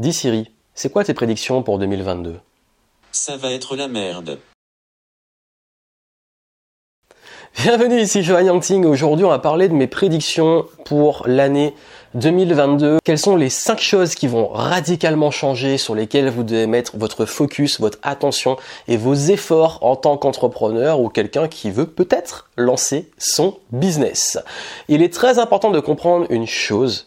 Dis Siri, c'est quoi tes prédictions pour 2022 Ça va être la merde. Bienvenue ici Johan Yangting. Aujourd'hui, on va parler de mes prédictions pour l'année 2022. Quelles sont les 5 choses qui vont radicalement changer, sur lesquelles vous devez mettre votre focus, votre attention et vos efforts en tant qu'entrepreneur ou quelqu'un qui veut peut-être lancer son business? Il est très important de comprendre une chose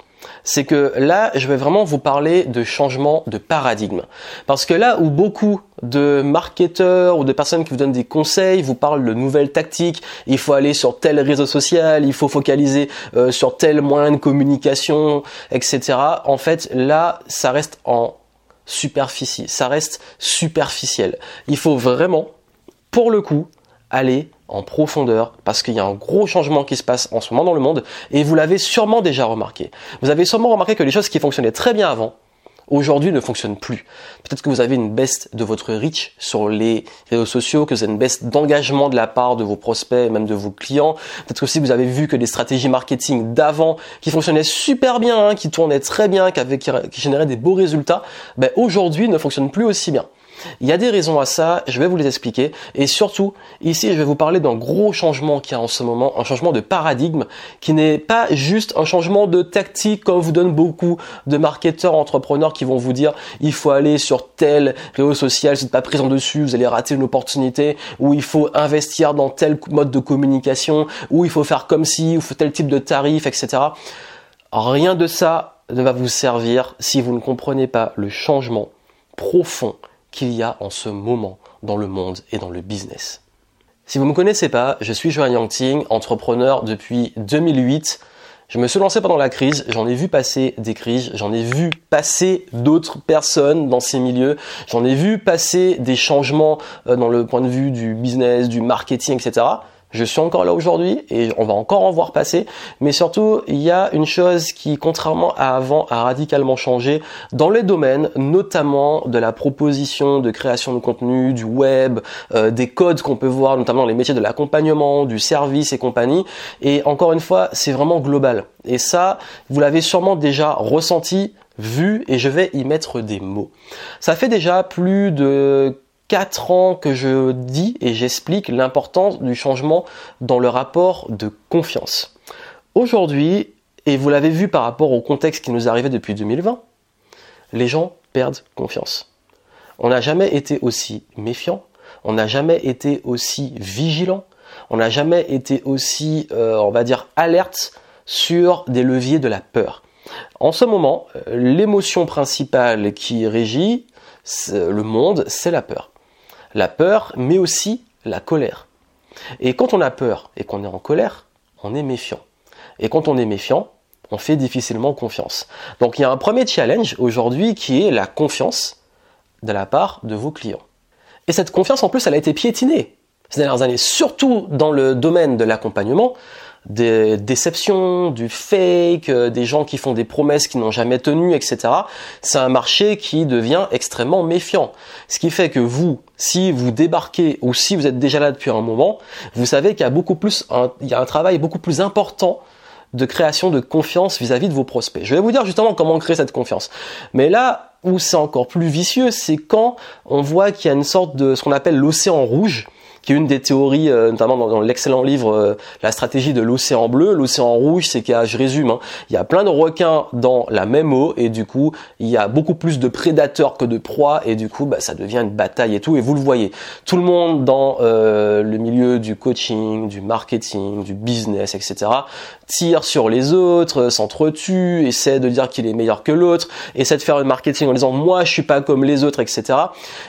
c'est que là, je vais vraiment vous parler de changement de paradigme. Parce que là où beaucoup de marketeurs ou de personnes qui vous donnent des conseils vous parlent de nouvelles tactiques, il faut aller sur tel réseau social, il faut focaliser euh, sur tel moyen de communication, etc. En fait, là, ça reste en superficie, ça reste superficiel. Il faut vraiment, pour le coup, aller en profondeur parce qu'il y a un gros changement qui se passe en ce moment dans le monde et vous l'avez sûrement déjà remarqué. Vous avez sûrement remarqué que les choses qui fonctionnaient très bien avant, aujourd'hui ne fonctionnent plus. Peut-être que vous avez une baisse de votre reach sur les réseaux sociaux, que vous avez une baisse d'engagement de la part de vos prospects même de vos clients. Peut-être aussi vous avez vu que les stratégies marketing d'avant qui fonctionnaient super bien, hein, qui tournaient très bien, qui, qui, généraient des beaux résultats, ben aujourd'hui ne fonctionnent plus aussi bien. Il y a des raisons à ça, je vais vous les expliquer. Et surtout, ici, je vais vous parler d'un gros changement qui a en ce moment, un changement de paradigme, qui n'est pas juste un changement de tactique comme vous donne beaucoup de marketeurs, entrepreneurs qui vont vous dire, il faut aller sur tel réseau social, si vous n'êtes pas présent dessus, vous allez rater une opportunité, ou il faut investir dans tel mode de communication, ou il faut faire comme si, ou tel type de tarif, etc. Rien de ça ne va vous servir si vous ne comprenez pas le changement profond qu'il y a en ce moment dans le monde et dans le business. Si vous ne me connaissez pas, je suis Johan Yangting, entrepreneur depuis 2008. Je me suis lancé pendant la crise, j'en ai vu passer des crises, j'en ai vu passer d'autres personnes dans ces milieux, j'en ai vu passer des changements euh, dans le point de vue du business, du marketing, etc. Je suis encore là aujourd'hui et on va encore en voir passer. Mais surtout, il y a une chose qui, contrairement à avant, a radicalement changé dans les domaines, notamment de la proposition de création de contenu, du web, euh, des codes qu'on peut voir, notamment dans les métiers de l'accompagnement, du service et compagnie. Et encore une fois, c'est vraiment global. Et ça, vous l'avez sûrement déjà ressenti, vu, et je vais y mettre des mots. Ça fait déjà plus de 4 ans que je dis et j'explique l'importance du changement dans le rapport de confiance. Aujourd'hui, et vous l'avez vu par rapport au contexte qui nous arrivé depuis 2020, les gens perdent confiance. On n'a jamais été aussi méfiant, on n'a jamais été aussi vigilant, on n'a jamais été aussi, euh, on va dire, alerte sur des leviers de la peur. En ce moment, l'émotion principale qui régit le monde, c'est la peur la peur, mais aussi la colère. Et quand on a peur et qu'on est en colère, on est méfiant. Et quand on est méfiant, on fait difficilement confiance. Donc il y a un premier challenge aujourd'hui qui est la confiance de la part de vos clients. Et cette confiance, en plus, elle a été piétinée ces dernières années, surtout dans le domaine de l'accompagnement des déceptions, du fake, euh, des gens qui font des promesses qui n'ont jamais tenu, etc. C'est un marché qui devient extrêmement méfiant. Ce qui fait que vous, si vous débarquez ou si vous êtes déjà là depuis un moment, vous savez qu'il y a beaucoup plus, un, il y a un travail beaucoup plus important de création de confiance vis-à-vis -vis de vos prospects. Je vais vous dire justement comment créer cette confiance. Mais là où c'est encore plus vicieux, c'est quand on voit qu'il y a une sorte de ce qu'on appelle l'océan rouge qui est une des théories, euh, notamment dans, l'excellent livre euh, La stratégie de l'océan bleu. L'océan rouge, c'est qu'il y a, je résume, hein, il y a plein de requins dans la même eau et du coup, il y a beaucoup plus de prédateurs que de proies et du coup, bah, ça devient une bataille et tout. Et vous le voyez, tout le monde dans euh, le milieu du coaching, du marketing, du business, etc., tire sur les autres, s'entretue, essaie de dire qu'il est meilleur que l'autre, essaie de faire le marketing en disant moi je suis pas comme les autres, etc.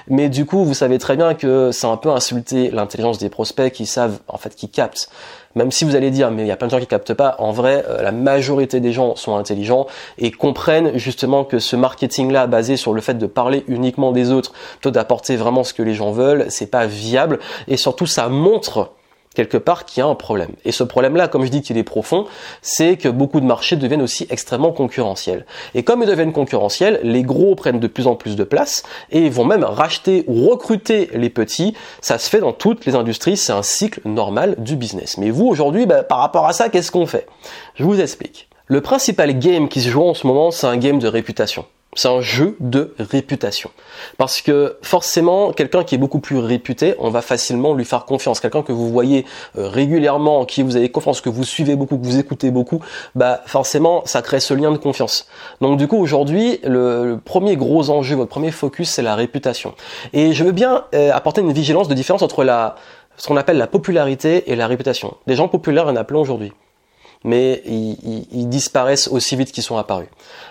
Mais du coup, vous savez très bien que c'est un peu insulter l'intelligence des prospects qui savent, en fait, qui captent. Même si vous allez dire, mais il y a plein de gens qui captent pas, en vrai, euh, la majorité des gens sont intelligents et comprennent justement que ce marketing-là, basé sur le fait de parler uniquement des autres, plutôt d'apporter vraiment ce que les gens veulent, c'est pas viable. Et surtout, ça montre quelque part qu'il y a un problème. Et ce problème-là, comme je dis qu'il est profond, c'est que beaucoup de marchés deviennent aussi extrêmement concurrentiels. Et comme ils deviennent concurrentiels, les gros prennent de plus en plus de place et vont même racheter ou recruter les petits. Ça se fait dans toutes les industries, c'est un cycle normal du business. Mais vous, aujourd'hui, bah, par rapport à ça, qu'est-ce qu'on fait? Je vous explique. Le principal game qui se joue en ce moment, c'est un game de réputation. C'est un jeu de réputation. Parce que forcément, quelqu'un qui est beaucoup plus réputé, on va facilement lui faire confiance. Quelqu'un que vous voyez euh, régulièrement, qui vous avez confiance, que vous suivez beaucoup, que vous écoutez beaucoup, bah forcément, ça crée ce lien de confiance. Donc du coup, aujourd'hui, le, premier gros enjeu, votre premier focus, c'est la réputation. Et je veux bien euh, apporter une vigilance de différence entre la ce qu'on appelle la popularité et la réputation. Les gens populaires, il y en a aujourd'hui mais ils, disparaissent aussi vite qu'ils sont apparus.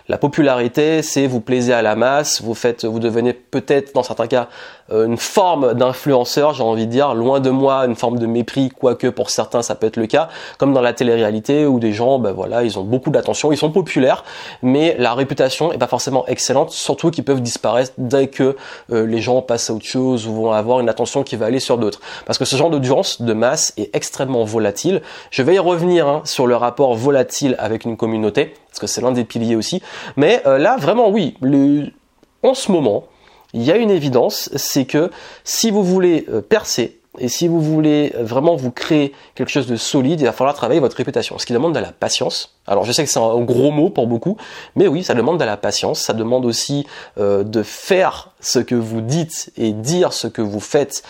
La popularité, c'est vous plaisez à la masse, vous faites, vous devenez peut-être dans certains cas une forme d'influenceur, j'ai envie de dire, loin de moi une forme de mépris, quoique pour certains ça peut être le cas, comme dans la télé-réalité où des gens, ben voilà, ils ont beaucoup d'attention, ils sont populaires, mais la réputation est pas forcément excellente, surtout qu'ils peuvent disparaître dès que euh, les gens passent à autre chose ou vont avoir une attention qui va aller sur d'autres. Parce que ce genre d'audience de masse est extrêmement volatile. Je vais y revenir hein, sur le rapport volatile avec une communauté, parce que c'est l'un des piliers aussi. Mais euh, là, vraiment, oui, en ce moment, il y a une évidence, c'est que si vous voulez euh, percer, et si vous voulez euh, vraiment vous créer quelque chose de solide, il va falloir travailler votre réputation, ce qui demande de la patience. Alors je sais que c'est un gros mot pour beaucoup, mais oui, ça demande de la patience, ça demande aussi de faire ce que vous dites et dire ce que vous faites.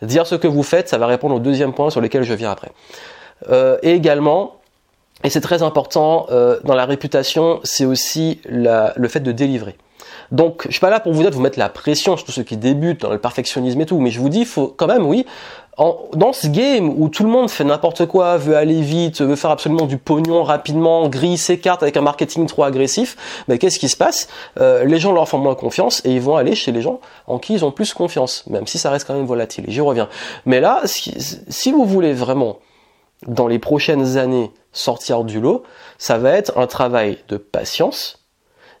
Dire ce que vous faites, ça va répondre au deuxième point sur lequel je viens après. et également, et c'est très important euh, dans la réputation, c'est aussi le fait de délivrer. Donc, je suis pas là pour vous dire de vous mettre la pression sur tous ceux qui débutent dans le perfectionnisme et tout, mais je vous dis, faut quand même, oui, dans ce game où tout le monde fait n'importe quoi, veut aller vite, veut faire absolument du pognon rapidement, grille ses cartes avec un marketing trop agressif, mais qu'est-ce qui se passe? Euh, Les gens leur font moins confiance et ils vont aller chez les gens en qui ils ont plus confiance, même si ça reste quand même volatile. J'y reviens. Mais là, si vous voulez vraiment dans les prochaines années sortir du lot, ça va être un travail de patience.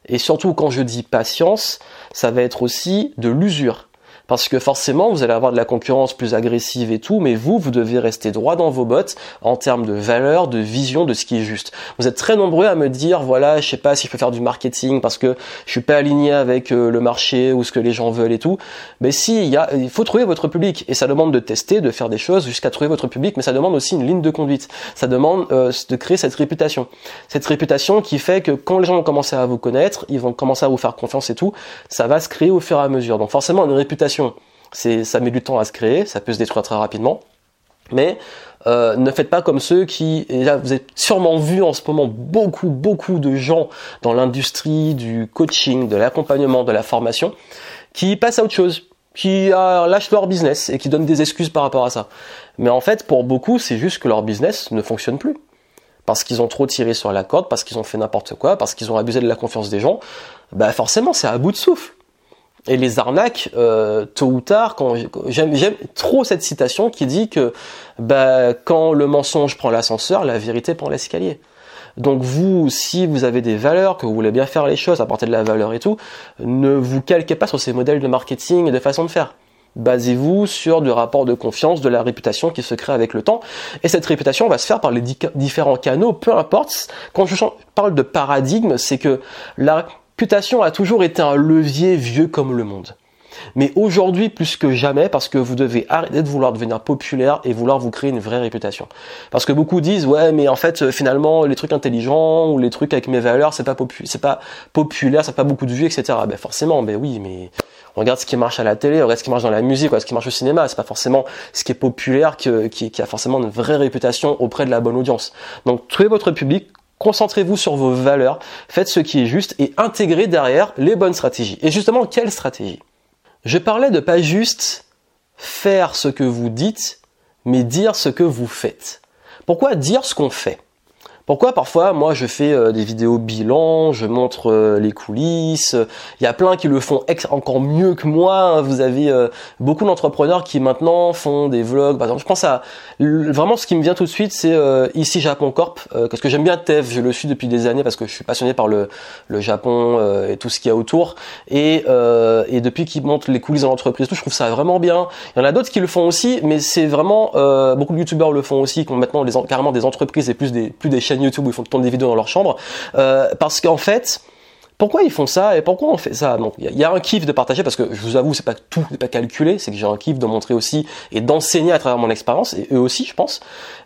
Et surtout quand je dis patience, ça va être aussi de l'usure parce que forcément vous allez avoir de la concurrence plus agressive et tout, mais vous, vous devez rester droit dans vos bottes en termes de valeur, de vision, de ce qui est juste. Vous êtes très nombreux à me dire, voilà, je sais pas si je peux faire du marketing parce que je suis pas aligné avec euh, le marché ou ce que les gens veulent et tout. Mais si, il, faut trouver votre public et ça demande de tester, de faire des choses jusqu'à trouver votre public, mais ça demande aussi une ligne de conduite. Ça demande euh, de créer cette réputation. Cette réputation qui fait que quand les gens vont commencer à vous connaître, ils vont commencer à vous faire confiance et tout, ça va se créer au fur et à mesure. Donc forcément une réputation ça met du temps à se créer, ça peut se détruire très rapidement. Mais euh, ne faites pas comme ceux qui, là vous avez sûrement vu en ce moment beaucoup, beaucoup de gens dans l'industrie du coaching, de l'accompagnement, de la formation, qui passent à autre chose, qui euh, lâchent leur business et qui donnent des excuses par rapport à ça. Mais en fait, pour beaucoup, c'est juste que leur business ne fonctionne plus. Parce qu'ils ont trop tiré sur la corde, parce qu'ils ont fait n'importe quoi, parce qu'ils ont abusé de la confiance des gens, bah forcément c'est à bout de souffle. Et les arnaques, euh, tôt ou tard, quand j'aime trop cette citation qui dit que bah, quand le mensonge prend l'ascenseur, la vérité prend l'escalier. Donc vous, si vous avez des valeurs, que vous voulez bien faire les choses, apporter de la valeur et tout, ne vous calquez pas sur ces modèles de marketing et de façon de faire. Basez-vous sur du rapport de confiance, de la réputation qui se crée avec le temps. Et cette réputation va se faire par les différents canaux, peu importe. Quand je parle de paradigme, c'est que la réputation a toujours été un levier vieux comme le monde. Mais aujourd'hui, plus que jamais, parce que vous devez arrêter de vouloir devenir populaire et vouloir vous créer une vraie réputation. Parce que beaucoup disent, ouais, mais en fait, finalement, les trucs intelligents ou les trucs avec mes valeurs, c'est pas, c'est pas populaire, ça pas beaucoup de vues, etc. Ben forcément, ben oui, mais regarde ce qui marche à la télé, regarde ce qui marche dans la musique, ce qui marche au cinéma. C'est pas forcément ce qui est populaire qui, qui a forcément une vraie réputation auprès de la bonne audience. Donc, trouvez votre public, Concentrez-vous sur vos valeurs, faites ce qui est juste et intégrez derrière les bonnes stratégies. Et justement, quelle stratégie? Je parlais de pas juste faire ce que vous dites, mais dire ce que vous faites. Pourquoi dire ce qu'on fait? Pourquoi parfois moi je fais euh, des vidéos bilan, je montre euh, les coulisses, il y a plein qui le font encore mieux que moi, hein. vous avez euh, beaucoup d'entrepreneurs qui maintenant font des vlogs, par exemple je pense à vraiment ce qui me vient tout de suite c'est ici Japon Corp, parce que j'aime bien TEF, je le suis depuis des années parce que je suis passionné par le, le Japon et tout ce qu'il y a autour, et, et depuis qu'ils montrent les coulisses de l'entreprise, tout, je trouve ça vraiment bien. Il y en a d'autres qui le font aussi, mais c'est vraiment, beaucoup de youtubeurs le font aussi, qui ont maintenant les, carrément des entreprises et plus des, plus des chaînes YouTube où ils font tourner des vidéos dans leur chambre, euh, parce qu'en fait, pourquoi ils font ça et pourquoi on fait ça? Donc il y, a un kiff de partager parce que je vous avoue, c'est pas tout, c'est pas calculé, c'est que j'ai un kiff de montrer aussi et d'enseigner à travers mon expérience et eux aussi, je pense.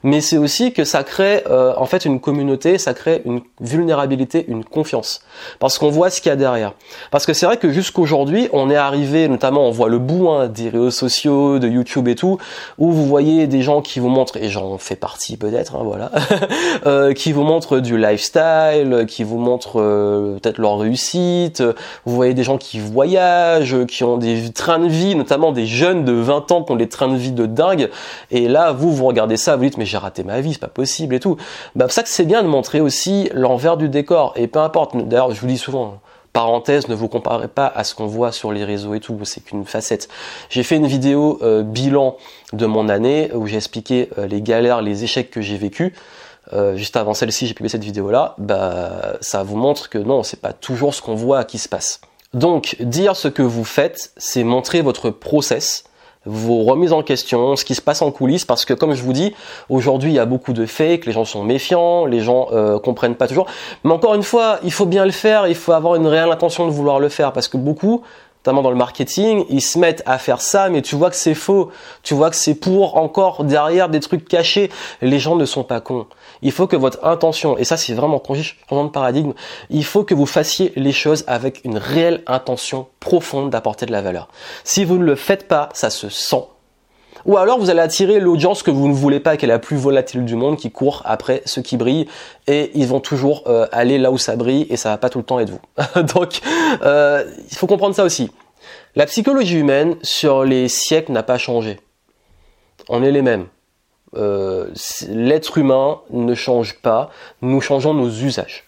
Mais c'est aussi que ça crée euh, en fait une communauté, ça crée une vulnérabilité, une confiance parce qu'on voit ce qu'il y a derrière. Parce que c'est vrai que jusqu'aujourd'hui, on est arrivé, notamment on voit le bout hein, des réseaux sociaux, de YouTube et tout, où vous voyez des gens qui vous montrent et j'en fais partie peut-être, hein, voilà, euh, qui vous montrent du lifestyle, qui vous montrent euh, peut-être leur réussite. Vous voyez des gens qui voyagent, qui ont des trains de vie, notamment des jeunes de 20 ans qui ont des trains de vie de dingue. Et là, vous, vous regardez ça, vous dites, mais j'ai raté ma vie, c'est pas possible et tout. Bah, c'est bien de montrer aussi l'envers du décor. Et peu importe, d'ailleurs, je vous dis souvent, parenthèse, ne vous comparez pas à ce qu'on voit sur les réseaux et tout, c'est qu'une facette. J'ai fait une vidéo euh, bilan de mon année où j'ai expliqué euh, les galères, les échecs que j'ai vécus. Euh, juste avant celle-ci, j'ai publié cette vidéo-là, bah, ça vous montre que non, c'est pas toujours ce qu'on voit qui se passe. Donc, dire ce que vous faites, c'est montrer votre process, vos remises en question, ce qui se passe en coulisses, parce que comme je vous dis, aujourd'hui il y a beaucoup de fakes, les gens sont méfiants, les gens euh, comprennent pas toujours. Mais encore une fois, il faut bien le faire, il faut avoir une réelle intention de vouloir le faire, parce que beaucoup notamment dans le marketing, ils se mettent à faire ça, mais tu vois que c'est faux. Tu vois que c'est pour encore derrière des trucs cachés. Les gens ne sont pas cons. Il faut que votre intention, et ça c'est vraiment changement de paradigme, il faut que vous fassiez les choses avec une réelle intention profonde d'apporter de la valeur. Si vous ne le faites pas, ça se sent ou alors vous allez attirer l'audience que vous ne voulez pas, qui est la plus volatile du monde, qui court après ceux qui brillent, et ils vont toujours euh, aller là où ça brille, et ça va pas tout le temps être vous. Donc euh, il faut comprendre ça aussi. La psychologie humaine sur les siècles n'a pas changé. On est les mêmes. Euh, l'être humain ne change pas, nous changeons nos usages.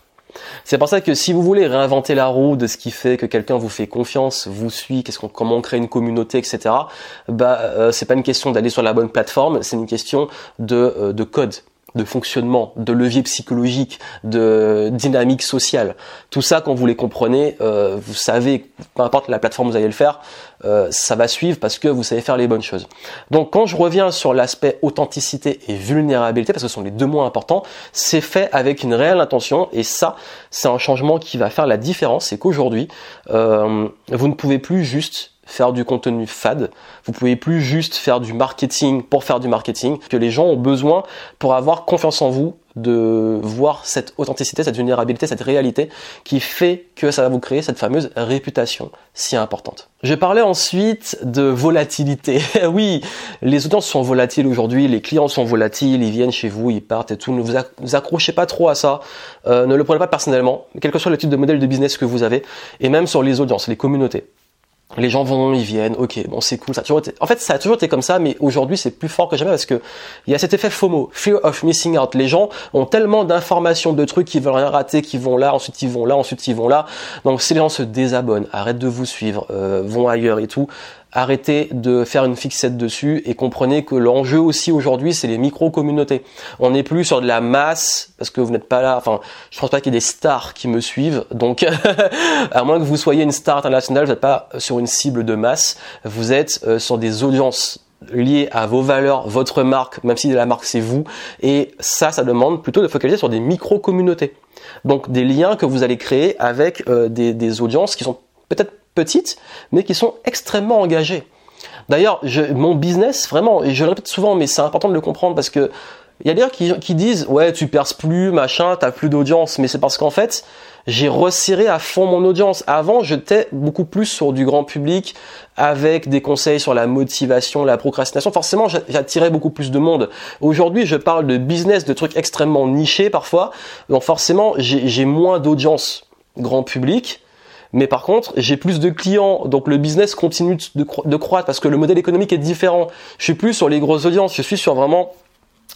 C'est pour ça que si vous voulez réinventer la roue de ce qui fait que quelqu'un vous fait confiance, vous suit, qu'est-ce qu'on, comment on crée une communauté, etc. Bah, euh, c'est pas une question d'aller sur la bonne plateforme, c'est une question de, euh, de code de fonctionnement, de levier psychologique, de dynamique sociale. Tout ça, quand vous les comprenez, euh, vous savez, peu importe la plateforme où vous allez le faire, euh, ça va suivre parce que vous savez faire les bonnes choses. Donc quand je reviens sur l'aspect authenticité et vulnérabilité, parce que ce sont les deux mots importants, c'est fait avec une réelle intention et ça, c'est un changement qui va faire la différence. C'est qu'aujourd'hui, euh, vous ne pouvez plus juste faire du contenu fade. Vous pouvez plus juste faire du marketing pour faire du marketing, que les gens ont besoin pour avoir confiance en vous, de voir cette authenticité, cette vulnérabilité, cette réalité qui fait que ça va vous créer cette fameuse réputation si importante. Je parlais ensuite de volatilité. oui, les audiences sont volatiles aujourd'hui, les clients sont volatiles, ils viennent chez vous, ils partent et tout. Ne vous, accrochez pas trop à ça, euh, ne le prenez pas personnellement, quel que soit le type de modèle de business que vous avez, et même sur les audiences, les communautés les gens vont, ils viennent, ok, bon c'est cool, ça a toujours été... En fait, ça a toujours été comme ça, mais aujourd'hui c'est plus fort que jamais parce que il y a cet effet FOMO, fear of missing out. Les gens ont tellement d'informations, de trucs qu'ils veulent rien rater, qu'ils vont là, ensuite ils vont là, ensuite ils vont là. Donc si les gens se désabonnent, arrêtent de vous suivre, euh, vont ailleurs et tout, arrêtez de faire une fixette dessus et comprenez que l'enjeu aussi aujourd'hui c'est les micro-communautés. On n'est plus sur de la masse parce que vous n'êtes pas là, enfin je pense pas qu'il y ait des stars qui me suivent, donc à moins que vous soyez une star internationale, vous n'êtes pas sur une cible de masse, vous êtes euh, sur des audiences liées à vos valeurs, votre marque, même si la marque c'est vous, et ça, ça demande plutôt de focaliser sur des micro-communautés. Donc des liens que vous allez créer avec euh, des, des audiences qui sont peut-être petites, mais qui sont extrêmement engagées. D'ailleurs, mon business, vraiment, et je le répète souvent, mais c'est important de le comprendre parce que il y a des gens qui, disent ouais tu perces plus machin t'as plus d'audience mais c'est parce qu'en fait j'ai resserré à fond mon audience. Avant j'étais beaucoup plus sur du grand public avec des conseils sur la motivation la procrastination. Forcément j'attirais beaucoup plus de monde. Aujourd'hui je parle de business de trucs extrêmement nichés parfois. Donc forcément j'ai moins d'audience grand public mais par contre, j'ai plus de clients, donc le business continue de, croître parce que le modèle économique est différent. Je suis plus sur les grosses audiences, je suis sur vraiment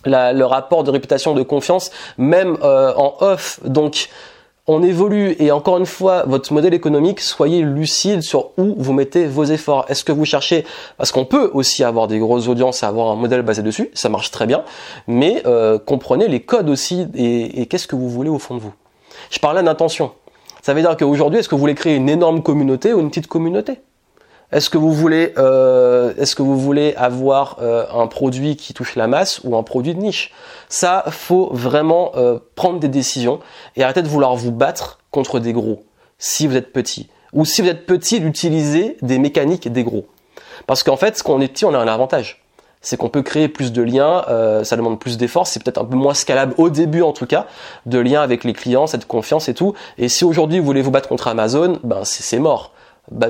le rapport de réputation, de confiance, même euh, en off. Donc, on évolue et encore une fois, votre modèle économique, soyez lucide sur où vous mettez vos efforts. Est-ce que vous cherchez, parce qu'on peut aussi avoir des grosses audiences et avoir un modèle basé dessus, ça marche très bien, mais euh, comprenez les codes aussi et, et qu'est-ce que vous voulez au fond de vous. Je parlais d'intention. Ça veut dire qu'aujourd'hui, est-ce que vous voulez créer une énorme communauté ou une petite communauté? Est-ce que vous voulez, euh, est-ce que vous voulez avoir euh, un produit qui touche la masse ou un produit de niche? Ça, faut vraiment euh, prendre des décisions et arrêter de vouloir vous battre contre des gros. si vous êtes petit. Ou si vous êtes petit, d'utiliser des mécaniques des gros. Parce qu'en fait, quand on est petit, on a un avantage c'est qu'on peut créer plus de liens, euh, ça demande plus d'efforts, c'est peut-être un peu moins scalable au début en tout cas, de liens avec les clients, cette confiance et tout. Et si aujourd'hui vous voulez vous battre contre Amazon, ben c'est mort. Bah,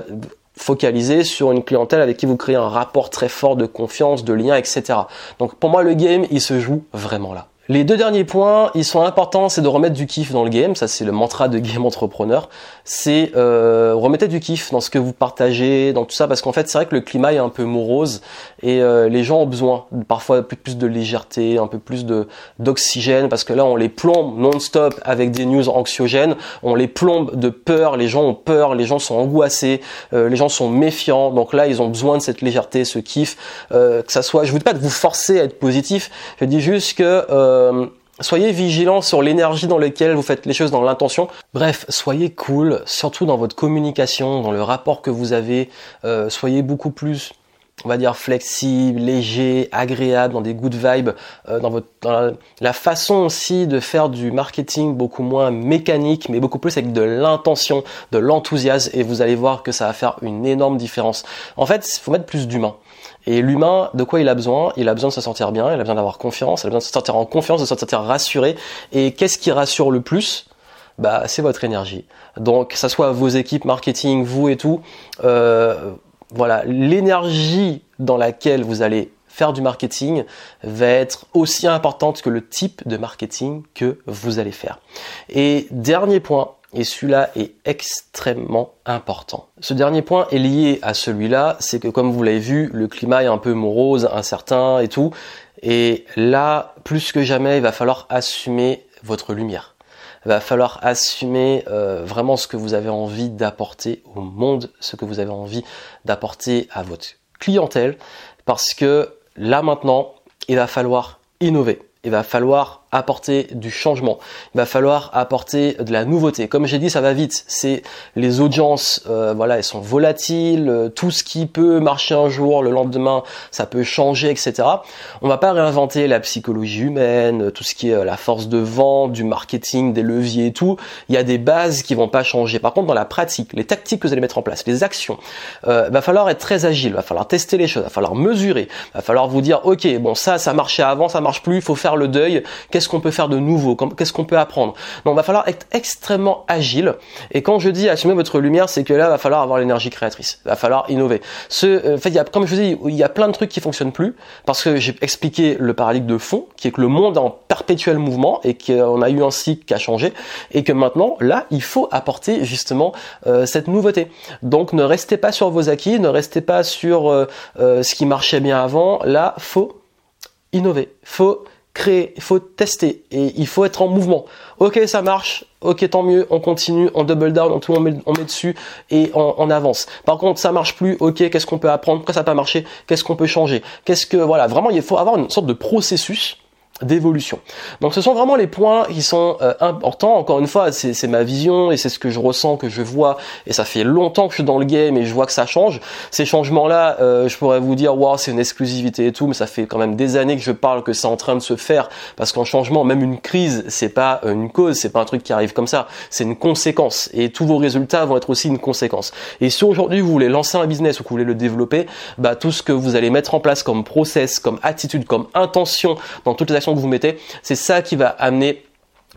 focalisez sur une clientèle avec qui vous créez un rapport très fort de confiance, de lien, etc. Donc pour moi le game, il se joue vraiment là. Les deux derniers points, ils sont importants, c'est de remettre du kiff dans le game, ça c'est le mantra de Game Entrepreneur, c'est euh, remettez du kiff dans ce que vous partagez, dans tout ça, parce qu'en fait c'est vrai que le climat est un peu morose et euh, les gens ont besoin parfois plus, plus de légèreté, un peu plus de d'oxygène, parce que là on les plombe non-stop avec des news anxiogènes, on les plombe de peur, les gens ont peur, les gens sont angoissés, euh, les gens sont méfiants, donc là ils ont besoin de cette légèreté, ce kiff, euh, que ça soit, je vous dis pas de vous forcer à être positif, je dis juste que euh, soyez vigilant sur l'énergie dans laquelle vous faites les choses, dans l'intention. Bref, soyez cool, surtout dans votre communication, dans le rapport que vous avez. Euh, soyez beaucoup plus, on va dire, flexible, léger, agréable, dans des good vibes, euh, dans, votre, la, façon aussi de faire du marketing beaucoup moins mécanique, mais beaucoup plus avec de l'intention, de l'enthousiasme, et vous allez voir que ça va faire une énorme différence. En fait, il faut mettre plus d'humain. Et l'humain, de quoi il a besoin? Il a besoin de se sentir bien, il a besoin d'avoir confiance, il a besoin de se sentir en confiance, de se sentir rassuré. Et qu'est-ce qui rassure le plus? Bah, c'est votre énergie. Donc, que ça soit vos équipes marketing, vous et tout, euh, voilà, l'énergie dans laquelle vous allez faire du marketing va être aussi importante que le type de marketing que vous allez faire. Et dernier point, et celui-là est extrêmement important. Ce dernier point est lié à celui-là, c'est que comme vous l'avez vu, le climat est un peu morose, incertain et tout. Et là, plus que jamais, il va falloir assumer votre lumière. Il va falloir assumer euh, vraiment ce que vous avez envie d'apporter au monde, ce que vous avez envie d'apporter à votre clientèle, parce que là maintenant, il va falloir innover. Il va falloir apporter du changement. Il va falloir apporter de la nouveauté. Comme j'ai dit, ça va vite. C'est les audiences, euh, voilà, elles sont volatiles. Euh, tout ce qui peut marcher un jour, le lendemain, ça peut changer, etc. On va pas réinventer la psychologie humaine, tout ce qui est euh, la force de vente, du marketing, des leviers et tout. Il y a des bases qui vont pas changer. Par contre, dans la pratique, les tactiques que vous allez mettre en place, les actions, euh, va falloir être très agile. Va falloir tester les choses. Va falloir mesurer. Va falloir vous dire, ok, bon ça, ça marchait avant, ça marche plus. Il faut faire le deuil. Qu'on peut faire de nouveau Qu'est-ce qu'on peut apprendre Donc, il va falloir être extrêmement agile. Et quand je dis assumer votre lumière, c'est que là, il va falloir avoir l'énergie créatrice. Il va falloir innover. Euh, en fait, comme je vous dis, il y a plein de trucs qui fonctionnent plus parce que j'ai expliqué le paradigme de fond, qui est que le monde est en perpétuel mouvement et qu'on a eu un cycle qui a changé et que maintenant, là, il faut apporter justement euh, cette nouveauté. Donc, ne restez pas sur vos acquis, ne restez pas sur euh, ce qui marchait bien avant. Là, faut innover. Faut créer, il faut tester et il faut être en mouvement. Ok, ça marche, ok, tant mieux, on continue, on double down, on, met, on met dessus et on, avance. Par contre, ça marche plus, ok, qu'est-ce qu'on peut apprendre, pourquoi ça n'a pas marché, qu'est-ce qu'on peut changer, qu'est-ce que, voilà, vraiment, il faut avoir une sorte de processus d'évolution. Donc ce sont vraiment les points qui sont euh, importants. Encore une fois, c'est ma vision et c'est ce que je ressens, que je vois. Et ça fait longtemps que je suis dans le game et je vois que ça change. Ces changements-là, euh, je pourrais vous dire, wow, c'est une exclusivité et tout, mais ça fait quand même des années que je parle que c'est en train de se faire. Parce qu'en changement, même une crise, c'est pas une cause, c'est pas un truc qui arrive comme ça. C'est une conséquence. Et tous vos résultats vont être aussi une conséquence. Et si aujourd'hui vous voulez lancer un business ou que vous voulez le développer, bah tout ce que vous allez mettre en place comme process, comme attitude, comme intention dans toutes les actions que vous mettez, c'est ça qui va amener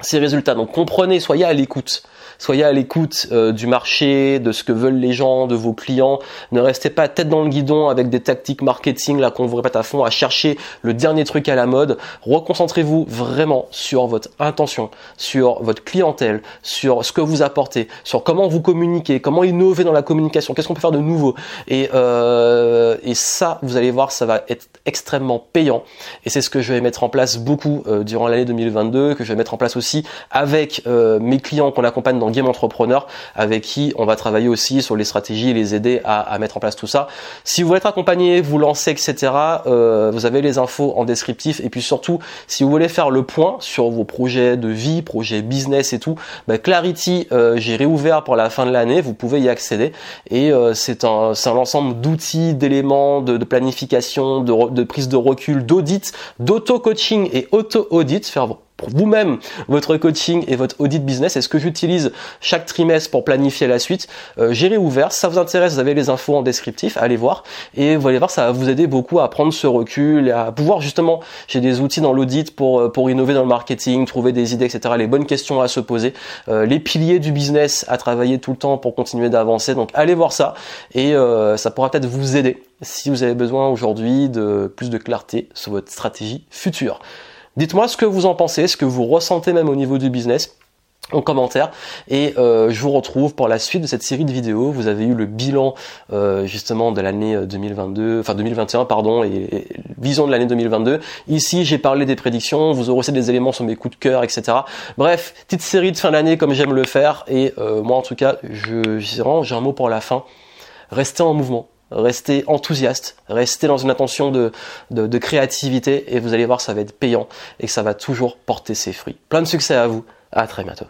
ces résultats. Donc comprenez, soyez à l'écoute soyez à l'écoute euh, du marché, de ce que veulent les gens, de vos clients. Ne restez pas tête dans le guidon avec des tactiques marketing là qu'on vous répète à fond, à chercher le dernier truc à la mode. Reconcentrez-vous vraiment sur votre intention, sur votre clientèle, sur ce que vous apportez, sur comment vous communiquez, comment innover dans la communication, qu'est-ce qu'on peut faire de nouveau. Et, euh, ça, vous allez voir, ça va être extrêmement payant. Et c'est ce que je vais mettre en place beaucoup euh, durant l'année 2022, que je vais mettre en place aussi avec mes clients qu'on accompagne dans Game Entrepreneur avec qui on va travailler aussi sur les stratégies et les aider à, mettre en place tout ça. Si vous voulez être accompagné, vous lancer, etc., euh, vous avez les infos en descriptif. Et puis surtout, si vous voulez faire le point sur vos projets de vie, projets business et tout, bah, Clarity, euh, j'ai réouvert pour la fin de l'année. Vous pouvez y accéder. Et euh, c'est un, un ensemble d'outils, d'éléments, de, planification, de, de prise de recul, d'audit, d'auto-coaching et auto-audit, faire pour vous-même votre coaching et votre audit business. Est-ce que j'utilise chaque trimestre pour planifier la suite? Euh, J'irai ouvert. Si ça vous intéresse, vous avez les infos en descriptif. Allez voir et vous allez voir, ça va vous aider beaucoup à prendre ce recul et à pouvoir justement. J'ai des outils dans l'audit pour euh, pour innover dans le marketing, trouver des idées, etc. Les bonnes questions à se poser, euh, les piliers du business à travailler tout le temps pour continuer d'avancer. Donc allez voir ça et euh, ça pourra peut-être vous aider si vous avez besoin aujourd'hui de plus de clarté sur votre stratégie future. Dites-moi ce que vous en pensez, ce que vous ressentez même au niveau du business en commentaire et euh, je vous retrouve pour la suite de cette série de vidéos. Vous avez eu le bilan euh, justement de l'année 2022, enfin 2021 pardon et, vision de l'année 2022. Ici j'ai parlé des prédictions, vous aurez aussi des éléments sur mes coups de cœur, etc. Bref, petite série de fin d'année comme j'aime le faire et euh, moi en tout cas je j'ai un mot pour la fin. Restez en mouvement Restez enthousiaste, restez dans une intention de, de, créativité et vous allez voir ça va être payant et que ça va toujours porter ses fruits. Plein de succès à vous, à très bientôt.